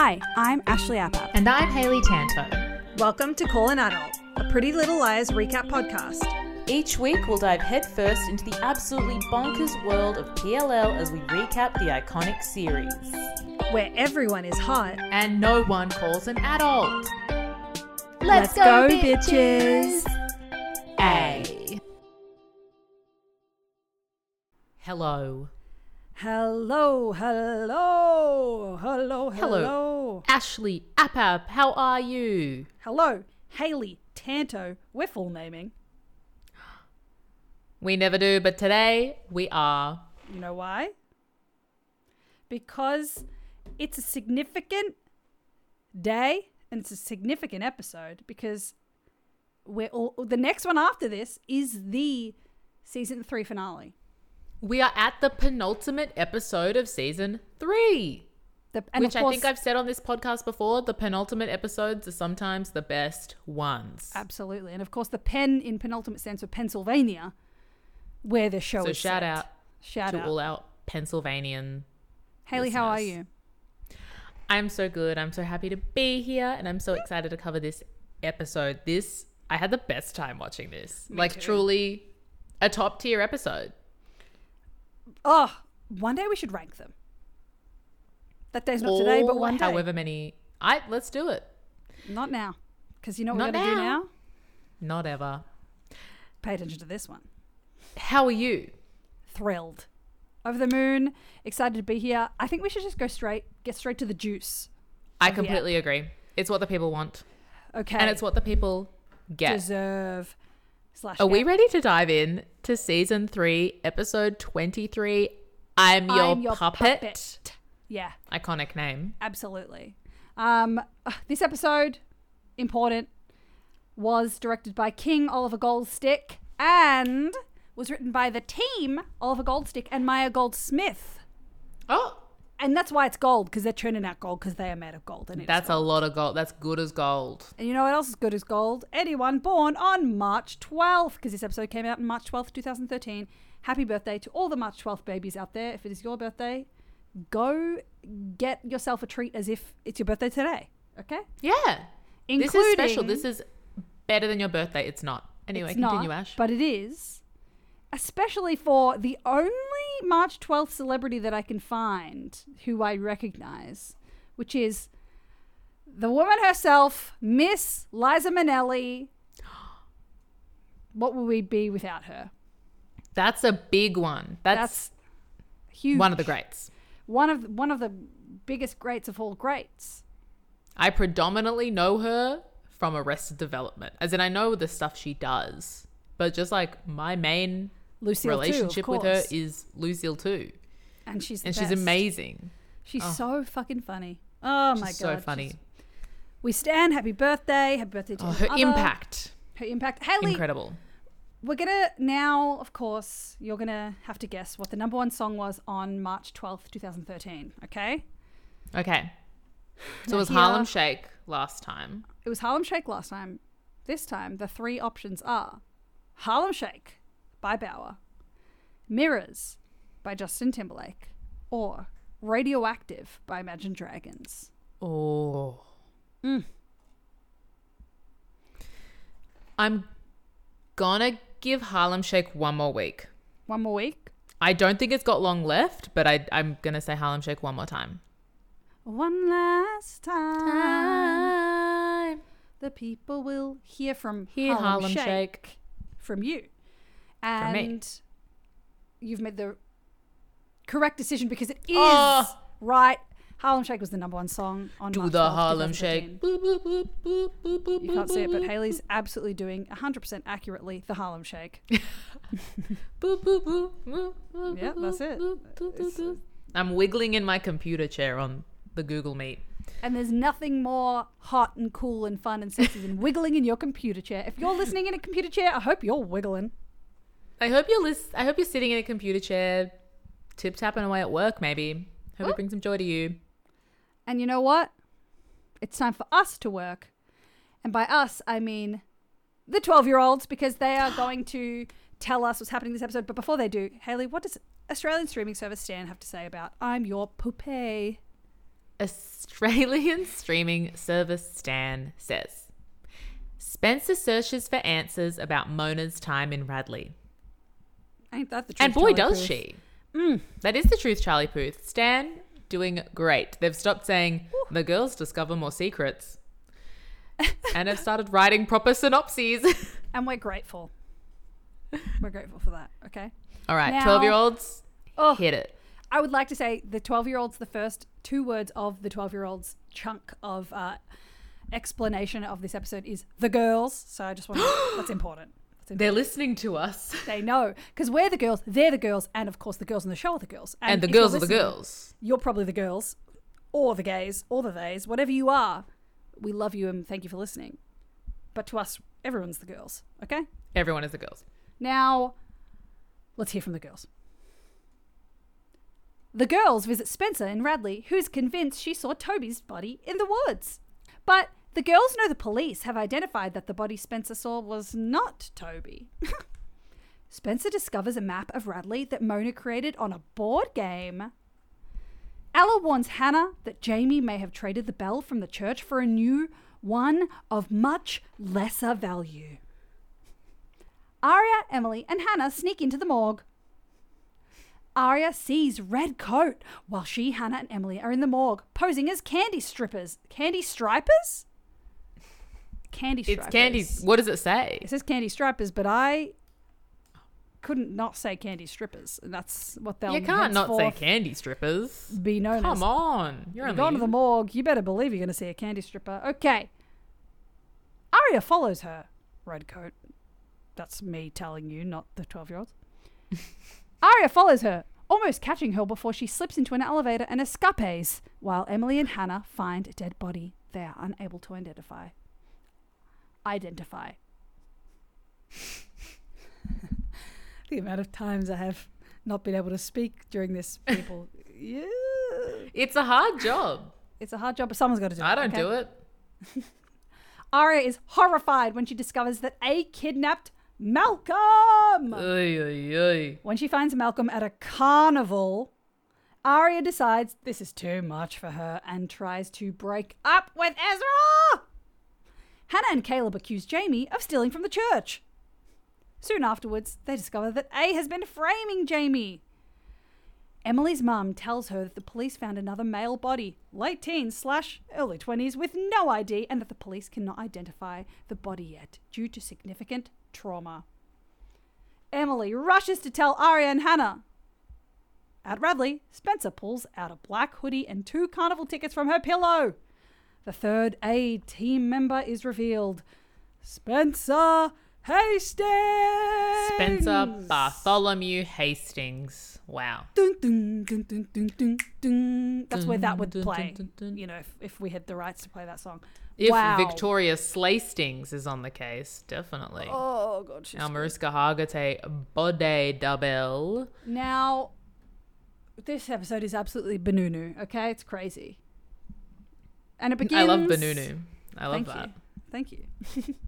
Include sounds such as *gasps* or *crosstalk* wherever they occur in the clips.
Hi, I'm Ashley Appap. And I'm Hayley Tanto. Welcome to Call an Adult, a Pretty Little Liars recap podcast. Each week, we'll dive headfirst into the absolutely bonkers world of PLL as we recap the iconic series. Where everyone is hot. And no one calls an adult. Let's, go, bitches. A. Hello. Hello, hello, hello, hello. Hello. Ashley Appap, how are you? Hello, Hayley Tanto. We're full naming. We never do, but today we are. You know why? Because it's a significant day and it's a significant episode because we're all, the next one after this is the season 3 finale. We are at the penultimate episode of season three. The, Which of I think I've said on this podcast before, the penultimate episodes are sometimes the best ones. Absolutely. And of course, the pen in penultimate sense of Pennsylvania, where the show So is shout set. out Shout to out. all our Pennsylvanian. Hayley, how are you? I'm so good. I'm so happy to be here and I'm so excited to cover this episode. This I had the best time watching this. Me like too. truly a top tier episode. Oh, one day we should rank them. That day's not today, but one day. However many I let's do it. Not now. Because you know what Not we're going to do now. now? Not ever. Pay attention to this one. How are you? Thrilled. Over the moon, excited to be here. I think we should just go straight, get straight to the juice. I completely agree. It's what the people want. Okay. And it's what the people get. deserve. Slash Are we ready to dive in to season three, episode 23? I'm your, I'm your puppet. puppet. Yeah. Iconic name. Absolutely. Um, *sighs* this episode, important, was directed by King Oliver Goldstick and was written by the team Oliver Goldstick and Maya Goldsmith. Oh, And that's why it's gold because they're churning out gold because they are made of gold. And that's a lot of gold. That's good as gold. And you know what else is good as gold? Anyone born on March 12th because this episode came out on March 12th, 2013. Happy birthday to all the March 12th babies out there. If it is your birthday, go get yourself a treat as if it's your birthday today. Okay? Yeah. Including, this is special. This is better than your birthday. It's not. Anyway, It's continue, not, Ash. But it is. Especially for the only March 12th celebrity that I can find who I recognize, which is the woman herself, Miss Liza Minnelli. *gasps* What would we be without her? that's a big one. That's, That's huge. one of the greats. One of one of the biggest greats of all greats. I predominantly know her from Arrested Development. As in, I know the stuff she does, but just like my main Lucille too, relationship with her is Lucille too. and she's And she's amazing. She's Oh. so fucking funny. Oh my god, so funny. she's- We stand. Happy birthday. Happy birthday to Oh, her mother. impact. Her impact. Hayley, Incredible. we're gonna now, of course, you're gonna have to guess what the number one song was on March 12th, 2013. Okay, Okay. So Now it was here- Harlem Shake last time. it was Harlem Shake last time. This time, the three options are Harlem Shake by Baauer, Mirrors by Justin Timberlake, or Radioactive by Imagine Dragons. Oh. Mm. I'm gonna give Harlem Shake one more week. One more week. I don't think it's got long left, but I, I'm gonna say Harlem Shake one more time. One last time. Time. the people will hear from Hear Harlem, Harlem Shake, Shake. from you. And you've made the correct decision because it is Oh. right. Harlem Shake was the number one song on Do March the 12th, Harlem Shake. Boop, boop, boop, boop, boop, boop, You can't see it, but Hayley's absolutely doing 100% accurately the Harlem Shake. boop, boop, boop, boop, boop, Yeah, that's it. boop, boop, It's- boop, boop. I'm wiggling in my computer chair on the Google Meet. And there's nothing more hot and cool and fun and sexy than wiggling in your computer chair. If you're listening in a computer chair, I hope you're wiggling. I hope you're lis- I hope you're sitting in a computer chair, tip tapping away at work. Maybe hope Oh. it brings some joy to you. And you know what? It's time for us to work. And by us, I mean the 12 year olds because they are *gasps* going to tell us what's happening this episode. But before they do, Hayley, what does Australian streaming service Stan have to say about I'm Your Poupée? Australian *laughs* streaming service Stan says Spencer searches for answers about Mona's time in Radley. Ain't that the truth? And boy, Charlie does Puth? she. Mm. That is the truth, Charlie Puth. Stan doing great. They've stopped saying the girls discover more secrets and have started writing proper synopses. *laughs* And we're grateful. we're grateful for that. Okay. All right, Now- 12 year olds, Oh, hit it. I would like to say the 12 year olds, the first two words of the 12 year olds chunk of uh, explanation of this episode is the girls. So I just want to, *gasps* that's important. They're listening to us. *laughs* They know because we're the girls, they're the girls, and of course the girls on the show are the girls. And, the girls are the girls. You're probably the girls, or the gays, or the theys, whatever you are. We love you and thank you for listening. But to us, everyone's the girls. Okay. Everyone is the girls. Now, let's hear from the girls. The girls visit Spencer in Radley, who's convinced she saw Toby's body in the woods. But the girls know the police have identified that the body Spencer saw was not Toby. *laughs* Spencer discovers a map of Radley that Mona created on a board game. Ella warns Hannah that Jamie may have traded the bell from the church for a new one of much lesser value. Aria, Emily, and Hannah sneak into the morgue. Aria sees Red Coat while she, Hannah, and Emily are in the morgue, posing as candy strippers. Candy stripers? Candy stripers. It's candy. What does it say? It says candy stripers, but I couldn't not say candy strippers. And that's what they'll You can't not say candy strippers. be known as. Come on. You're going to the morgue. You better believe you're going to see a candy stripper. Okay. Aria follows her. Red coat. That's me telling you, not the 12 year olds. *laughs* Aria follows her, almost catching her before she slips into an elevator and escapes, while Emily and Hannah find a dead body they are unable to identify. Identify. *laughs* the amount of times I have not been able to speak during this, *laughs* people. yeah. It's a hard job. It's a hard job, but someone's got to do it. I don't okay? do it. *laughs* Aria is horrified when she discovers that A kidnapped Malcolm. Oy, oy, oy. When she finds Malcolm at a carnival, Aria decides this is too much for her and tries to break up with Ezra. Hannah and Caleb accuse Jamie of stealing from the church. Soon afterwards, they discover that A has been framing Jamie. Emily's mum tells her that the police found another male body, late teens slash early 20s, with no ID, and that the police cannot identify the body yet due to significant trauma. Emily rushes to tell Aria and Hannah. At Radley, Spencer pulls out a black hoodie and two carnival tickets from her pillow. The third A team member is revealed Spencer Hastings! Spencer Bartholomew Hastings. Wow. Dun, dun, dun. That's where that would play. You know, if, if we had the rights to play that song. If wow. Victoria Slaystings is on the case, definitely. Oh, God. She's Our Mariska Hargitay Bode Double. Now, this episode is absolutely Benunu, okay? It's crazy. And it begins. *laughs* I love Benunu. I love Thank that. you. Thank you. *laughs*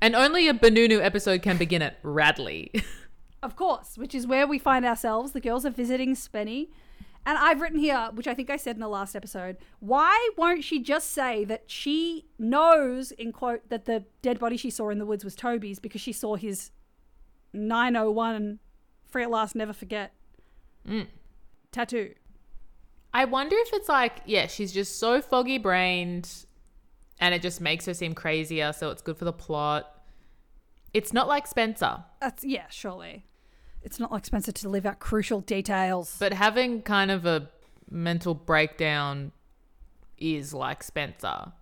And only a Benunu episode can begin at Radley. Of course, which is where we find ourselves. The girls are visiting Spenny. And I've written here, which I think I said in the last episode, why won't she just say that she knows, in quote, that the dead body she saw in the woods was Toby's because she saw his 901 free at last, never forget Mm. tattoo? I wonder if it's like, yeah, she's just so foggy brained and it just makes her seem crazier, so it's good for the plot. It's not like Spencer, That's, yeah, surely. It's not like Spencer to leave out crucial details. but having kind of a mental breakdown is like Spencer.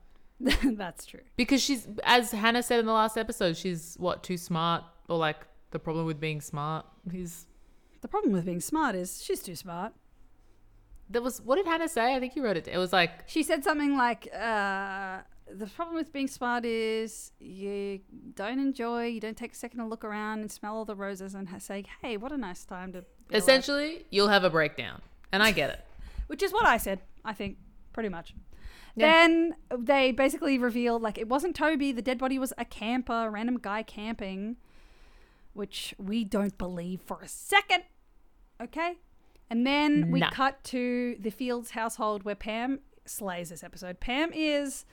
*laughs* That's true. Because she's, as Hannah said in the last episode, she's what, too smart? Or like the problem with being smart is. The problem with being smart is she's too smart. There was, what did Hannah say? I think you wrote it. It was like, She said something like, uh, the problem with being smart is you don't enjoy, you don't take a second to look around and smell all the roses and say, hey, what a nice time to be alive." essentially, you'll have a breakdown. And I get it. *laughs* Which is what I said, I think, pretty much. Yeah. Then they basically revealed, like, it wasn't Toby, the dead body was a camper, a random guy camping, which we don't believe for a second. Okay? And then we Nah. cut to the Fields household where Pam slays this episode. Pam is,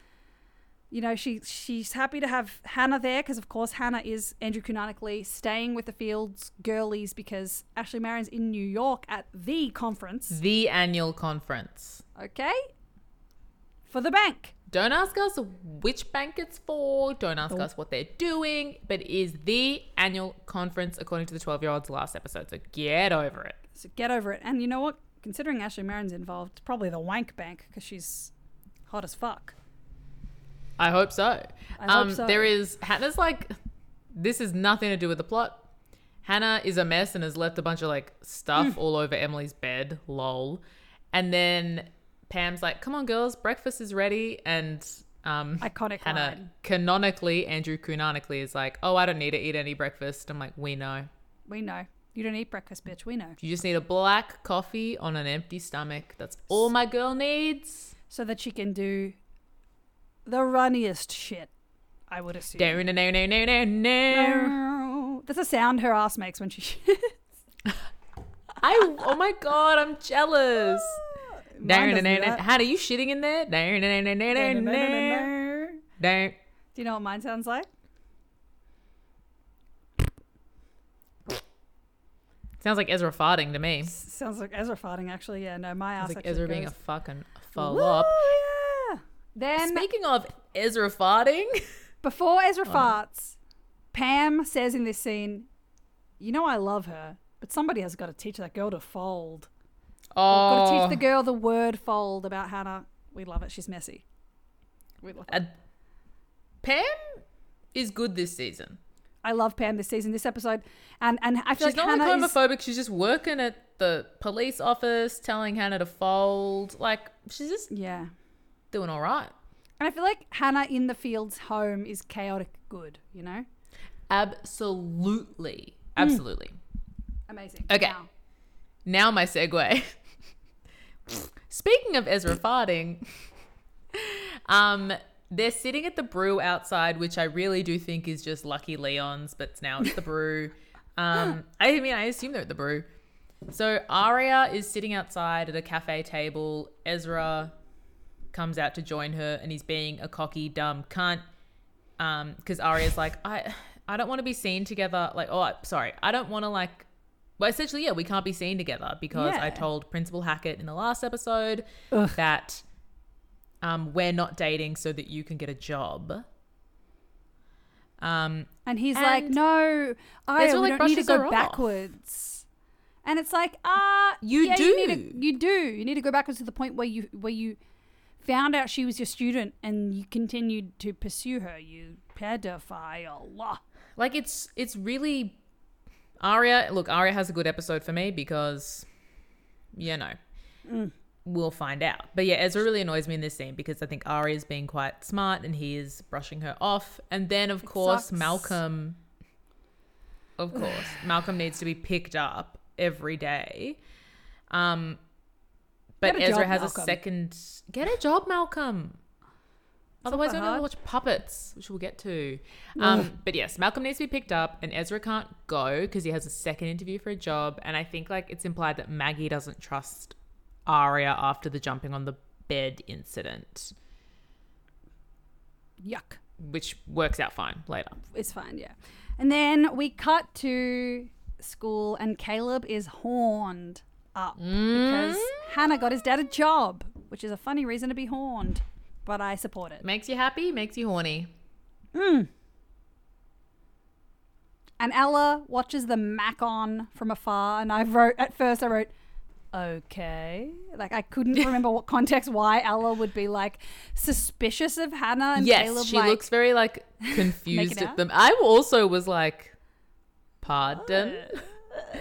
you know, she she's happy to have Hannah there because, of course, Hannah is Andrew canonically staying with the Fields girlies because Ashley Marin's in New York at the conference. The annual conference. Okay, for the bank. Don't ask us which bank it's for. Don't ask Oh. us what they're doing. But it is the annual conference according to the 12 year olds last episode. So get over it. So get over it. And you know what? Considering Ashley Marin's involved, it's probably the wank bank because she's hot as fuck. I hope so. I hope um, so. There is Hannah's like, this is nothing to do with the plot. Hannah is a mess and has left a bunch of like stuff Mm. all over Emily's bed. Lol. And then Pam's like, "Come on, girls, breakfast is ready." And um, Iconic Hannah line. canonically, Andrew canonically is like, "Oh, I don't need to eat any breakfast." I'm like, "We know. We know. You don't eat breakfast, bitch. We know. You just need a black coffee on an empty stomach. That's all my girl needs." So that she can do the runniest shit, I would assume. No, no, no, no, no, no, no. That's a sound her ass makes when she shits. I oh my god, I'm jealous. No, Mine no, no, do no. that. Hannah, you shitting in there? No, no, no, no, no, no, no. Do you know what mine sounds like? Sounds like Ezra farting to me. S- sounds like Ezra farting, actually. Yeah, no, my ass Sounds like Ezra goes, being a fucking flop. yeah. Then Speaking of Ezra farting, *laughs* Before Ezra Oh, farts, Pam says in this scene, "You know I love her, but somebody has got to teach that girl to fold. Got to oh, teach the girl the word fold about Hannah. We love it. She's messy. We love it. uh, Pam is good this season. I love Pam this season, this episode, and and I feel She's like not Hannah like is homophobic. She's just working at the police office, telling Hannah to fold. Like she's just yeah, doing all right. and I feel like Hannah in the Fields home is chaotic good. You know, Absolutely, absolutely. amazing. Okay. Now, Now my segue. *laughs* Speaking of Ezra farting, *laughs* um, they're sitting at the brew outside, which I really do think is just Lucky Leon's, but now it's the brew. *laughs* Um, I mean, I assume they're at the brew. So Aria is sitting outside at a cafe table. Ezra comes out to join her, and he's being a cocky, dumb cunt. Um, because Aria's like, I, I don't want to be seen together. Like, oh, sorry, I don't want to like well, essentially, yeah, we can't be seen together because I told Principal Hackett in the last episode Ugh. that um, we're not dating so that you can get a job. Um, and he's like, no, I Ezra, we like, don't need to go her off. backwards. And it's like, ah, You yeah, You, need do. to, you do. You need to go backwards to the point where you where you found out she was your student and you continued to pursue her. You pedophile. like it's it's really Aria. Look, Aria has a good episode for me because you know Mm. We'll find out. But yeah, Ezra really annoys me in this scene because I think Ari is being quite smart and he is brushing her off. And then of It course sucks. Malcolm, of course, *sighs* Malcolm needs to be picked up every day. Um, but Ezra job, has Malcolm. a second. Get a job, Malcolm. Otherwise, I'm going to watch puppets, which we'll get to. Um, but yes, Malcolm needs to be picked up, and Ezra can't go because he has a second interview for a job. And I think like it's implied that Maggie doesn't trust Aria after the jumping on the bed incident, Yuck. which works out fine later. It's fine, yeah. And then we cut to school and Caleb is horned up because mm. Hannah got his dad a job, which is a funny reason to be horned, but I support it. Makes you happy, makes you horny. Mm. And Ella watches the Mac on from afar, and I wrote at first I wrote, okay, like I couldn't *laughs* remember what context why Ella would be like suspicious of Hannah and yes, Caleb. she like, looks very like *laughs* confused at out? them. I also was like, pardon.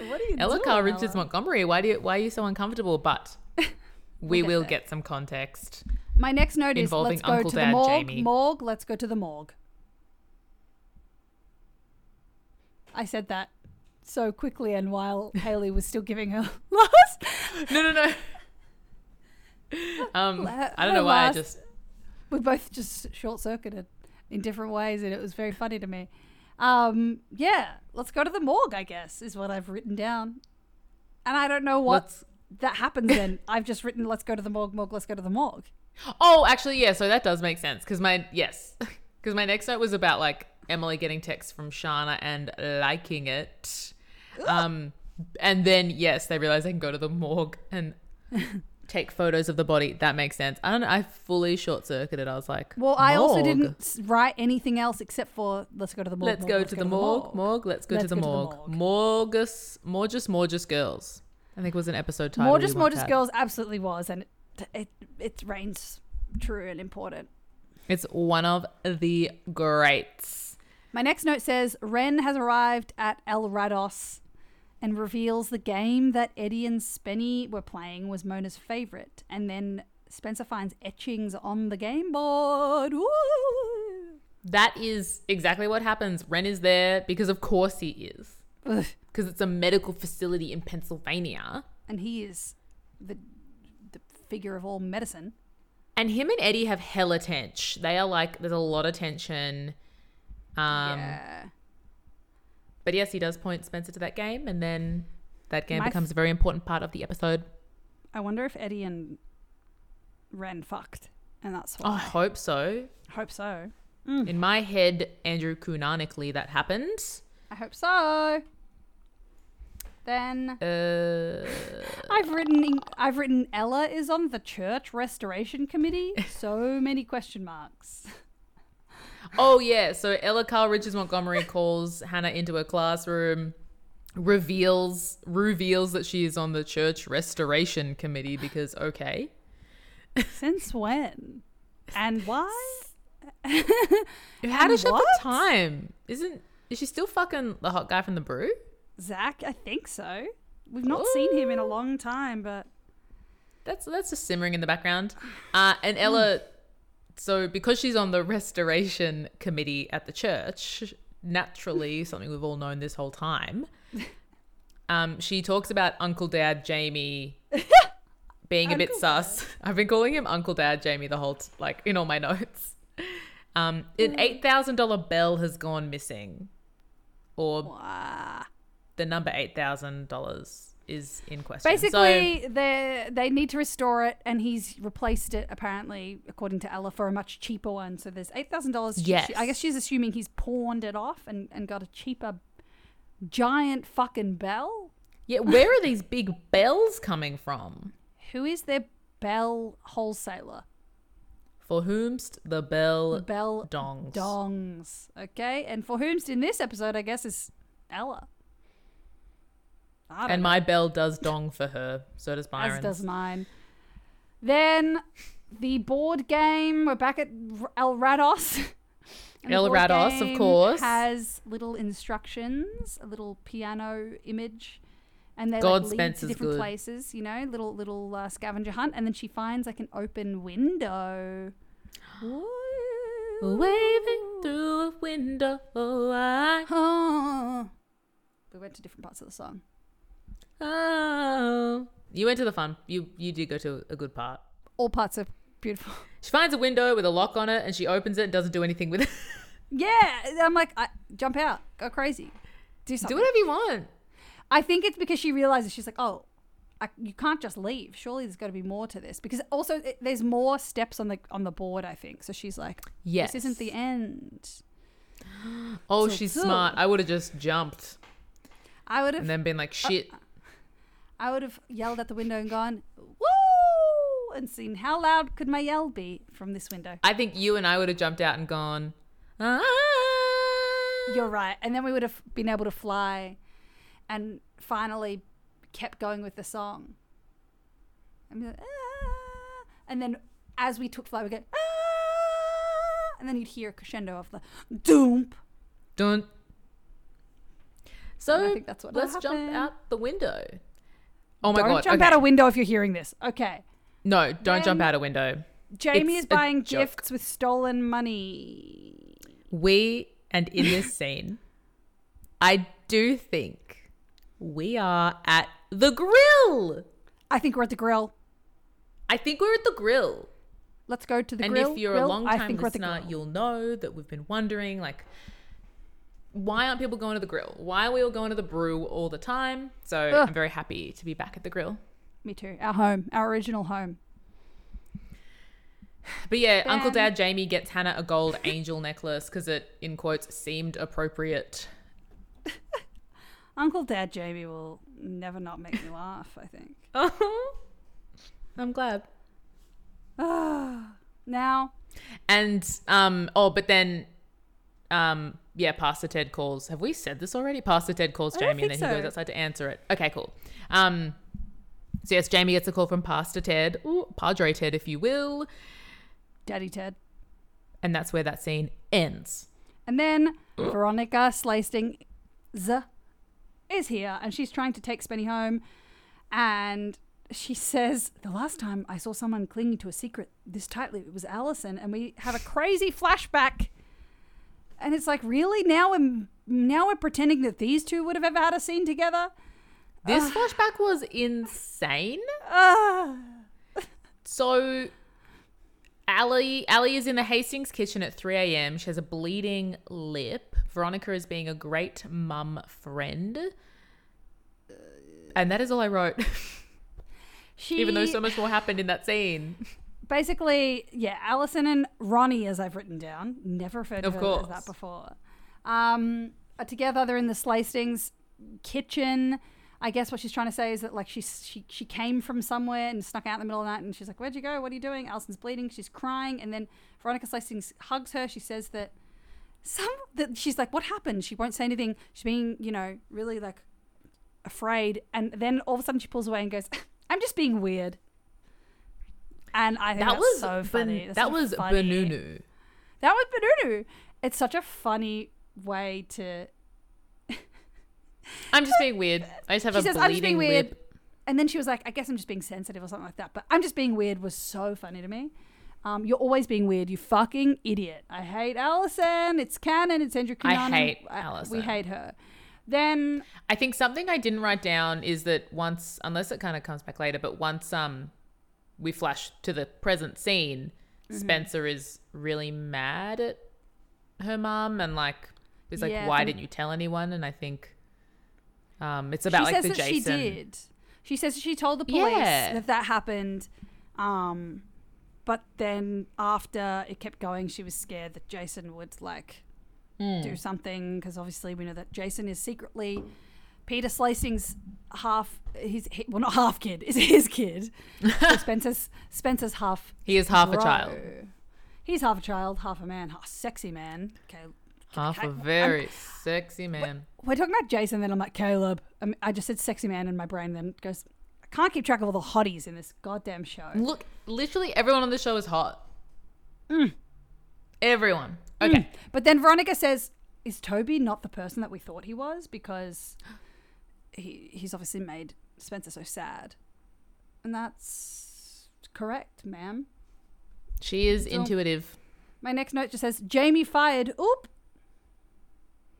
What are you Ella doing, Carr Richards Ella? Montgomery, why do you, why are you so uncomfortable? But *laughs* we will there. get some context. My next note is Involving let's go Uncle to the morgue. Jamie. Morgue. Let's go to the morgue. I said that so quickly, and while Hayley was still giving her last. *laughs* No, no, no. Um, Her- I don't know why I just we both just short circuited in different ways, and it was very funny to me. Um, yeah, let's go to the morgue. I guess is what I've written down, and I don't know what let's that happens, then *laughs* I've just written, let's go to the morgue, morgue, let's go to the morgue. Oh, actually, yeah. So that does make sense because my yes, *laughs* because my next note was about like Emily getting texts from Shana and liking it. Um, and then yes, they realize they can go to the morgue and *laughs* take photos of the body. That makes sense. I don't know. I fully short circuited. I was like, Well, I also morgue? didn't write anything else except for let's go to the morgue. Let's morgue, go let's to the morgue, morgue. Let's go to Let's the go to the morgue. morgue. Morgus, Morgus, Morgus girls. I think it was an episode title. Morgus, Morgus. Girls absolutely was, and it, it, it reigns true and important. It's one of the greats. My next note says Wren has arrived at El Rados and reveals the game that Eddie and Spenny were playing was Mona's favorite. And then Spencer finds etchings on the game board. Woo! That is exactly what happens. Wren is there because, of course, he is. Because it's a medical facility in Pennsylvania. And he is the, the figure of all medicine. And him and Eddie have hella tension. They are like, there's a lot of tension. Um, yeah. But yes, he does point Spencer to that game, and then that game My becomes a very important part of the episode. I wonder if Eddie and Wren fucked. And that's what I hope so. Hope so. In my head, Andrew canonically, that happened. I hope so. Then Uh, I've written I've written Ella is on the church restoration committee. So many question marks. *laughs* oh yeah, so Ella Carl Richards Montgomery calls Hannah into her classroom, reveals reveals that she is on the church restoration committee because okay. Since when? And why? *laughs* How does she have the time? Isn't is she still fucking the hot guy from the brew? Zach, I think so. We've not seen him in a long time, but That's that's just simmering in the background. Uh, and Ella, so because she's on the restoration committee at the church, naturally something we've all known this whole time. Um, she talks about Uncle Dad Jamie *laughs* being a bit sus. I've been calling him Uncle Dad Jamie the whole t- like in all my notes. Um, an eight thousand dollar bell has gone missing, or wow. the number eight thousand dollars is in question. So- Basically, they they need to restore it, and he's replaced it apparently, according to Ella, for a much cheaper one. So there's eight thousand dollars. Yes. I guess she's assuming he's pawned it off and, and got a cheaper, giant fucking bell. Yeah, where are these big bells coming from? Who is their bell wholesaler? For whomst the bell Bell dongs. dongs. Okay, and for whomst in this episode, I guess is Ella. And know. my bell does dong for her. So does Byron's. as does mine. Then the board game. We're back at El Rados. *laughs* El Rados, of course. has little instructions, a little piano image, and they God like, lead to different good. places. You know, little little uh, scavenger hunt, and then she finds like an open window. *gasps* Waving through a window, I, Oh. *gasps* We went to different parts of the song. Oh. You went to the fun. You you did go to a good part. All parts are beautiful. *laughs* She finds a window with a lock on it, and she opens it and doesn't do anything with it. *laughs* Yeah, I'm like, I, jump out, go crazy, do something. do whatever you want. I think it's because she realizes she's like, oh, I, you can't just leave. Surely there's got to be more to this because also it, there's more steps on the on the board. I think so. She's like, Yes. this isn't the end. Oh, So she's good. smart. I would have just jumped I would have, and then been like, uh, shit. I would have yelled at the window and gone, woo, and seen how loud could my yell be from this window. I think you and I would have jumped out and gone. Ah. You're right, and then we would have been able to fly, and finally kept going with the song. And, like, "Ah," and then as we took flight, we go, "Ah," and then you'd hear a crescendo of the doom. Dun. So I think that's what let's jump out the window. Oh my don't god! jump okay. out a window if you're hearing this. Okay. no, don't jump out a window. Jamie It's is buying gifts with stolen money. We and in this *laughs* scene, I do think we are at the grill. I think we're at the grill. I think we're at the grill. Let's go to the and grill. And if you're grill. a long time think we're at the listener, you'll know that we've been wondering like why aren't people going to the grill? Why are we all going to the brew all the time? So Ugh. I'm very happy to be back at the grill. me too. Our home, our original home. But yeah, Uncle Dad Jamie gets Hannah a gold *laughs* angel necklace because it, in quotes, seemed appropriate. *laughs* Uncle Dad Jamie will never not make me laugh. I think. *laughs* I'm glad. *sighs* Now And um oh, but then um yeah, Pastor Ted calls. Have we said this already? Pastor Ted calls Jamie and then he so. goes outside to answer it. Okay, cool. Um so yes, Jamie gets a call from Pastor Ted, Ooh, Padre Ted, if you will, Daddy Ted. and that's where that scene ends. And then Veronica Slasting Z is here and she's trying to take Spenny home. And she says, The last time I saw someone clinging to a secret this tightly, it was Alison. And we have a crazy flashback. And it's like, really? Now we're, now we're pretending that these two would have ever had a scene together? This flashback was insane. Ah. *laughs* So Allie Allie is in the Hastings kitchen at 3 a.m. She has a bleeding lip. Veronica is being a great mum friend. And that is all I wrote. *laughs* She, Even though so much more happened in that scene. Basically, yeah, Alison and Ronnie, as I've written down, never referred to Of her course. as that before. Um, are together, they're in the Slastings kitchen. I guess what she's trying to say is that like she she she came from somewhere and snuck out in the middle of the night, and she's like, "Where'd you go? What are you doing?" Alison's bleeding. She's crying, and then Veronica Slastings hugs her. She says that some that she's like, "What happened?" She won't say anything. She's being you know really like afraid, and then all of a sudden she pulls away and goes, "I'm just being weird." And I think That was so funny. ben- that was funny. Benunu. That was Benunu. It's such a funny way to. *laughs* I'm just being weird. I just have She a says, bleeding "I'm just being weird," lip. and then she was like, "I guess I'm just being sensitive or something like that." But I'm just being weird was so funny to me. Um, you're always being weird, you fucking idiot. I hate Alison. It's canon. It's Andrew I hate I- We hate her. Then I think something I didn't write down is that once, unless it kind of comes back later, but once um we flash to the present scene, Mm-hmm. Spencer is really mad at her mum and like is like, Yeah, why didn't you tell anyone? And I think um it's about she like says the that Jason. she did. She says she told the police Yeah. that that happened. Um, but then after it kept going, she was scared that Jason would like Hmm. do something because obviously we know that Jason is secretly Peter Slasing's half. His well, not half kid. Is his kid. So *laughs* Spencer's Spencer's half. He is half a child. He's half a child, half a man, half a sexy man. Okay, Half a I'm- very sexy man. we're talking about Jason, then I'm like Caleb. Um, I just said sexy man in my brain, then goes. I can't keep track of all the hotties in this goddamn show. Look, literally everyone on the show is hot. Mm. Everyone. Okay. But then Veronica says, "Is Toby not the person that we thought he was? Because *gasps* he he's obviously made Spencer so sad." And that's correct, ma'am. She is So- intuitive. My next note just says, "Jamie fired." Oop.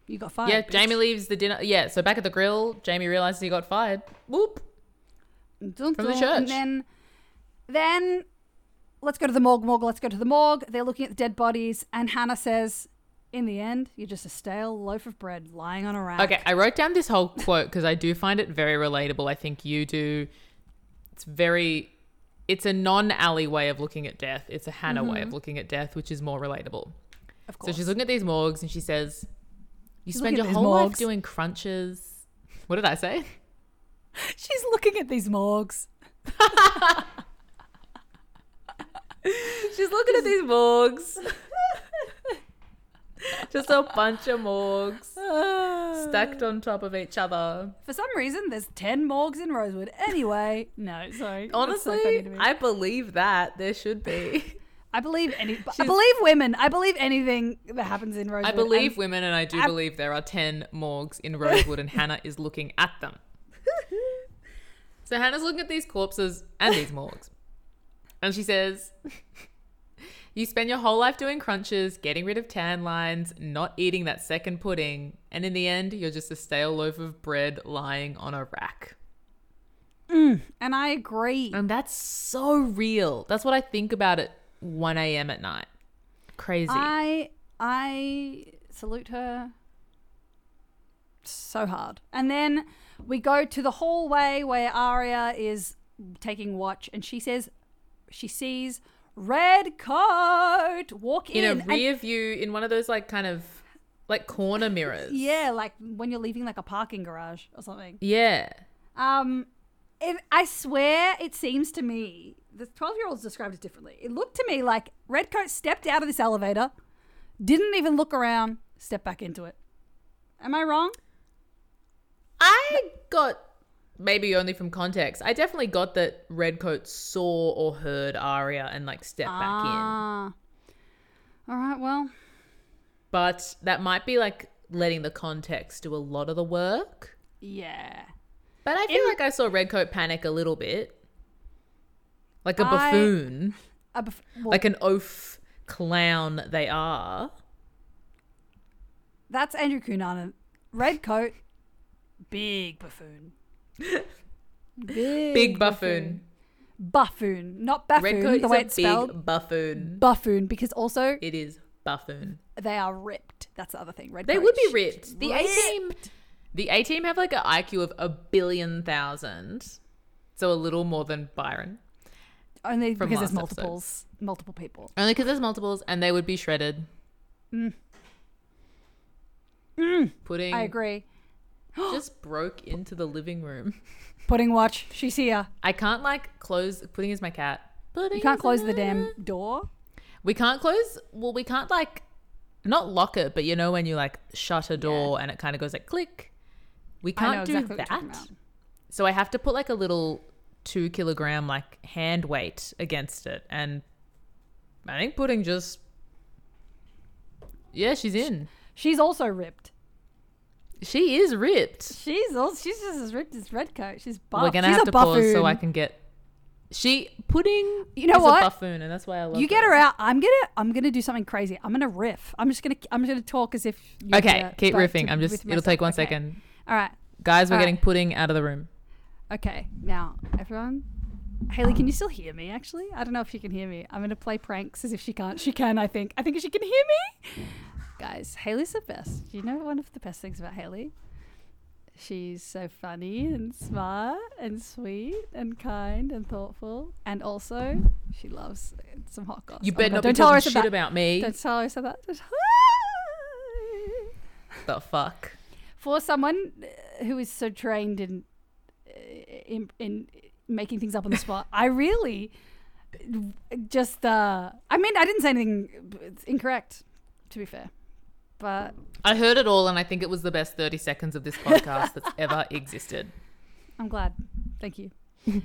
You got fired. Yeah, bitch. Jamie leaves the dinner. Yeah, so back at the grill, Jamie realizes he got fired. Whoop. Dun, From the church. And then, then let's go to the morgue. Morgue. Let's go to the morgue. They're looking at the dead bodies, and Hannah says, "In the end, you're just a stale loaf of bread lying on a rack." Okay, I wrote down this whole quote because I do find it very relatable. I think you do. It's very. It's a non-alley way of looking at death. It's a Hannah way of mm-hmm. looking at death, which is more relatable. Of course. So she's looking at these morgues and she says, "You She's spend your whole life doing crunches." What did I say? *laughs* She's looking at these morgues. *laughs* *laughs* She's looking at these morgues. *laughs* Just a bunch of morgues *sighs* stacked on top of each other. For some reason, there's ten morgues in Rosewood. Anyway, *laughs* no, sorry. So Honestly, me. I believe that there should be. *laughs* I believe any. I believe women. I believe anything that happens in Rosewood. I believe And women, and I do ab- believe there are 10 morgues in Rosewood, and Hannah is looking at them. So Hannah's looking at these corpses and these morgues. And she says, You spend your whole life doing crunches, getting rid of tan lines, not eating that second pudding, and in the end, you're just a stale loaf of bread lying on a rack. Mm, and I agree. And that's so real. That's what I think about at 1 a.m. at night. Crazy. I I salute her so hard. And then we go to the hallway where Aria is taking watch, and she says she sees red coat walk in. In a and- rear view, in one of those like kind of like corner mirrors. yeah, like when you're leaving like a parking garage or something. Yeah. Um, it, I swear it seems to me the 12 year olds described it differently. It looked to me like Redcoat stepped out of this elevator, didn't even look around, stepped back into it. Am I wrong? I got maybe only from context. I definitely got that Redcoat saw or heard Aria and like stepped back in. Ah. All right, well, But that might be like letting the context do a lot of the work. yeah. But I feel like I saw Redcoat panic a little bit. Like a I- buffoon. A bef- well, like an oaf clown they are. that's Andrew Cunanan. Redcoat, big buffoon. *laughs* Big, Big buffoon. Buffoon, not buffoon, Redcoat the way it's big spelled. buffoon. Buffoon, because also It is buffoon. they are ripped. That's the other thing. Redcoat. They would be ripped. The A team The A team have like an IQ of a billion thousand. So a little more than Byron. Only because there's last episode. multiples, multiple people. Only because there's multiples and they would be shredded. Mm. Pudding I agree. *gasps* just broke into the living room. Pudding watch. She's here. I can't like close Pudding is my cat. Pudding You can't is close the damn door. We can't close. Well, we can't like not lock it, but you know when you like shut a door and it kind of goes like click. We I know can't do exactly what you're talking that. about. So I have to put like a little two kilogram like hand weight against it, and I think Pudding just yeah, she's in. She's also ripped. She is ripped. She's also she's just as ripped as Redcoat. She's buff. We're gonna she's have a to buffoon. pause so I can get. She Pudding. You know is what? A buffoon, and that's why I love. You get her out. I'm gonna I'm gonna do something crazy. I'm gonna riff. I'm just gonna I'm gonna talk as if. you're Okay, keep riffing. to- I'm just. It'll take one myself. second, Okay. All right. guys. We're All right. getting Pudding out of the room. Okay. Now, everyone. Hayley, can you still hear me? Actually, I don't know if she can hear me. I'm gonna play pranks as if she can't. She can. I think. I think she can hear me. Guys, Hayley's the best. Do you know one of the best things about Hayley? She's so funny and smart and sweet and kind and thoughtful, and also she loves some hot goss. You Oh better God, not don't tell her shit that. about me. Don't tell her I said that. The fuck. For someone uh, who is so trained in uh, in, in making things up on the spot, *laughs* I really just. Uh, I mean, I didn't say anything incorrect, to be fair, but I heard it all, and I think it was the best 30 seconds of this podcast that's ever *laughs* existed. I'm glad. Thank you. *laughs*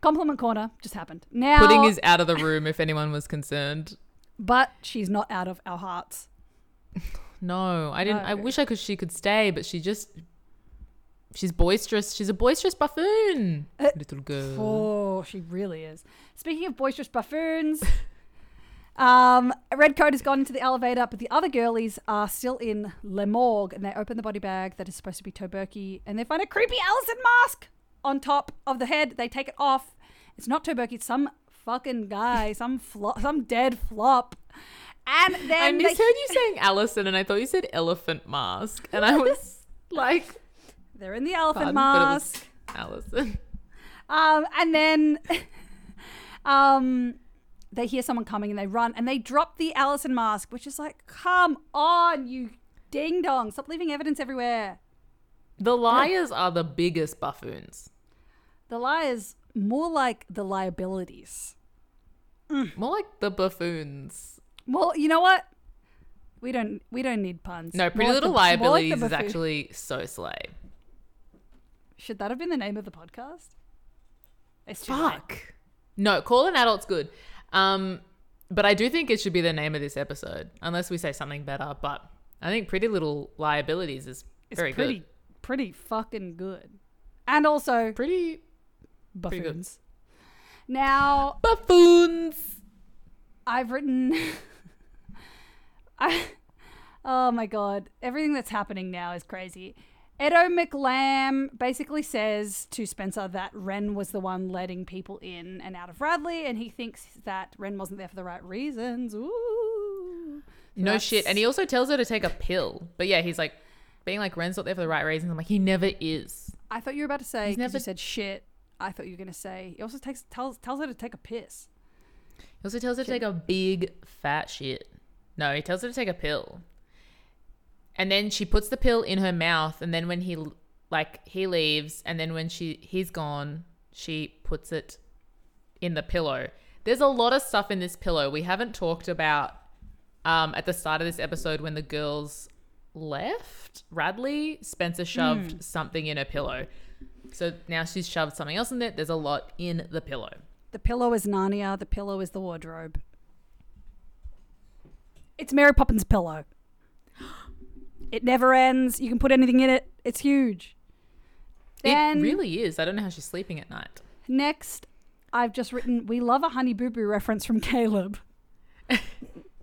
Compliment corner just happened. Now, Pudding is out of the room if anyone was concerned. but she's not out of our hearts. No, I didn't. I wish I could. She could stay, but she just. She's boisterous. She's a boisterous buffoon. Uh, Little girl. Oh, she really is. Speaking of boisterous buffoons, *laughs* um, Redcoat has gone into the elevator, but the other girlies are still in Le Morgue, and they open the body bag that is supposed to be Toberky, and they find a creepy Alison mask on top of the head. They take it off. It's not Toberky. It's some fucking guy, *laughs* some flop, some dead flop. And then I they- misheard you saying Alison, and I thought you said elephant mask, and I was *laughs* like, they're in the elephant pardon, mask. Alison. Um, and then *laughs* um, they hear someone coming and they run and they drop the Alison mask, which is like, come on, you ding dong, stop leaving evidence everywhere. The liars are the biggest buffoons. The liars, more like the liabilities. More like the buffoons. Well, you know what? We don't we don't need puns. No, Pretty like Little like the Liabilities is actually so slay. Should that have been the name of the podcast? It's too late. Fuck. No, Call an Adult's good. Um, but I do think it should be the name of this episode, unless we say something better. But I think Pretty Little Liabilities is It's very pretty good. pretty fucking good. And also Pretty pretty buffoons. Now buffoons. I've written. *laughs* I, oh my god! Everything that's happening now is crazy. Edo McLam basically says to Spencer that Wren was the one letting people in and out of Radley, and he thinks that Wren wasn't there for the right reasons. Ooh. So No shit. And he also tells her to take a pill. But yeah, he's like being like Wren's not there for the right reasons. I'm like, he never is. I thought you were about to say He's 'cause you never- said shit. I thought you were gonna say he also takes tells tells her to take a piss. He also tells her to take a big fat shit. No, he tells her to take a pill. And then she puts the pill in her mouth and then when he like he leaves and then when she he's gone, she puts it in the pillow. There's a lot of stuff in this pillow. We haven't talked about um at the start of this episode when the girls left Radley, Spencer shoved something in her pillow. So now she's shoved something else in there. There's a lot in the pillow. The pillow is Narnia. The pillow is the wardrobe. It's Mary Poppins' pillow. It never ends. You can put anything in it. It's huge. Then it really is. I don't know how she's sleeping at night. next, I've just written, "We love a Honey Boo Boo" reference from *laughs* Caleb.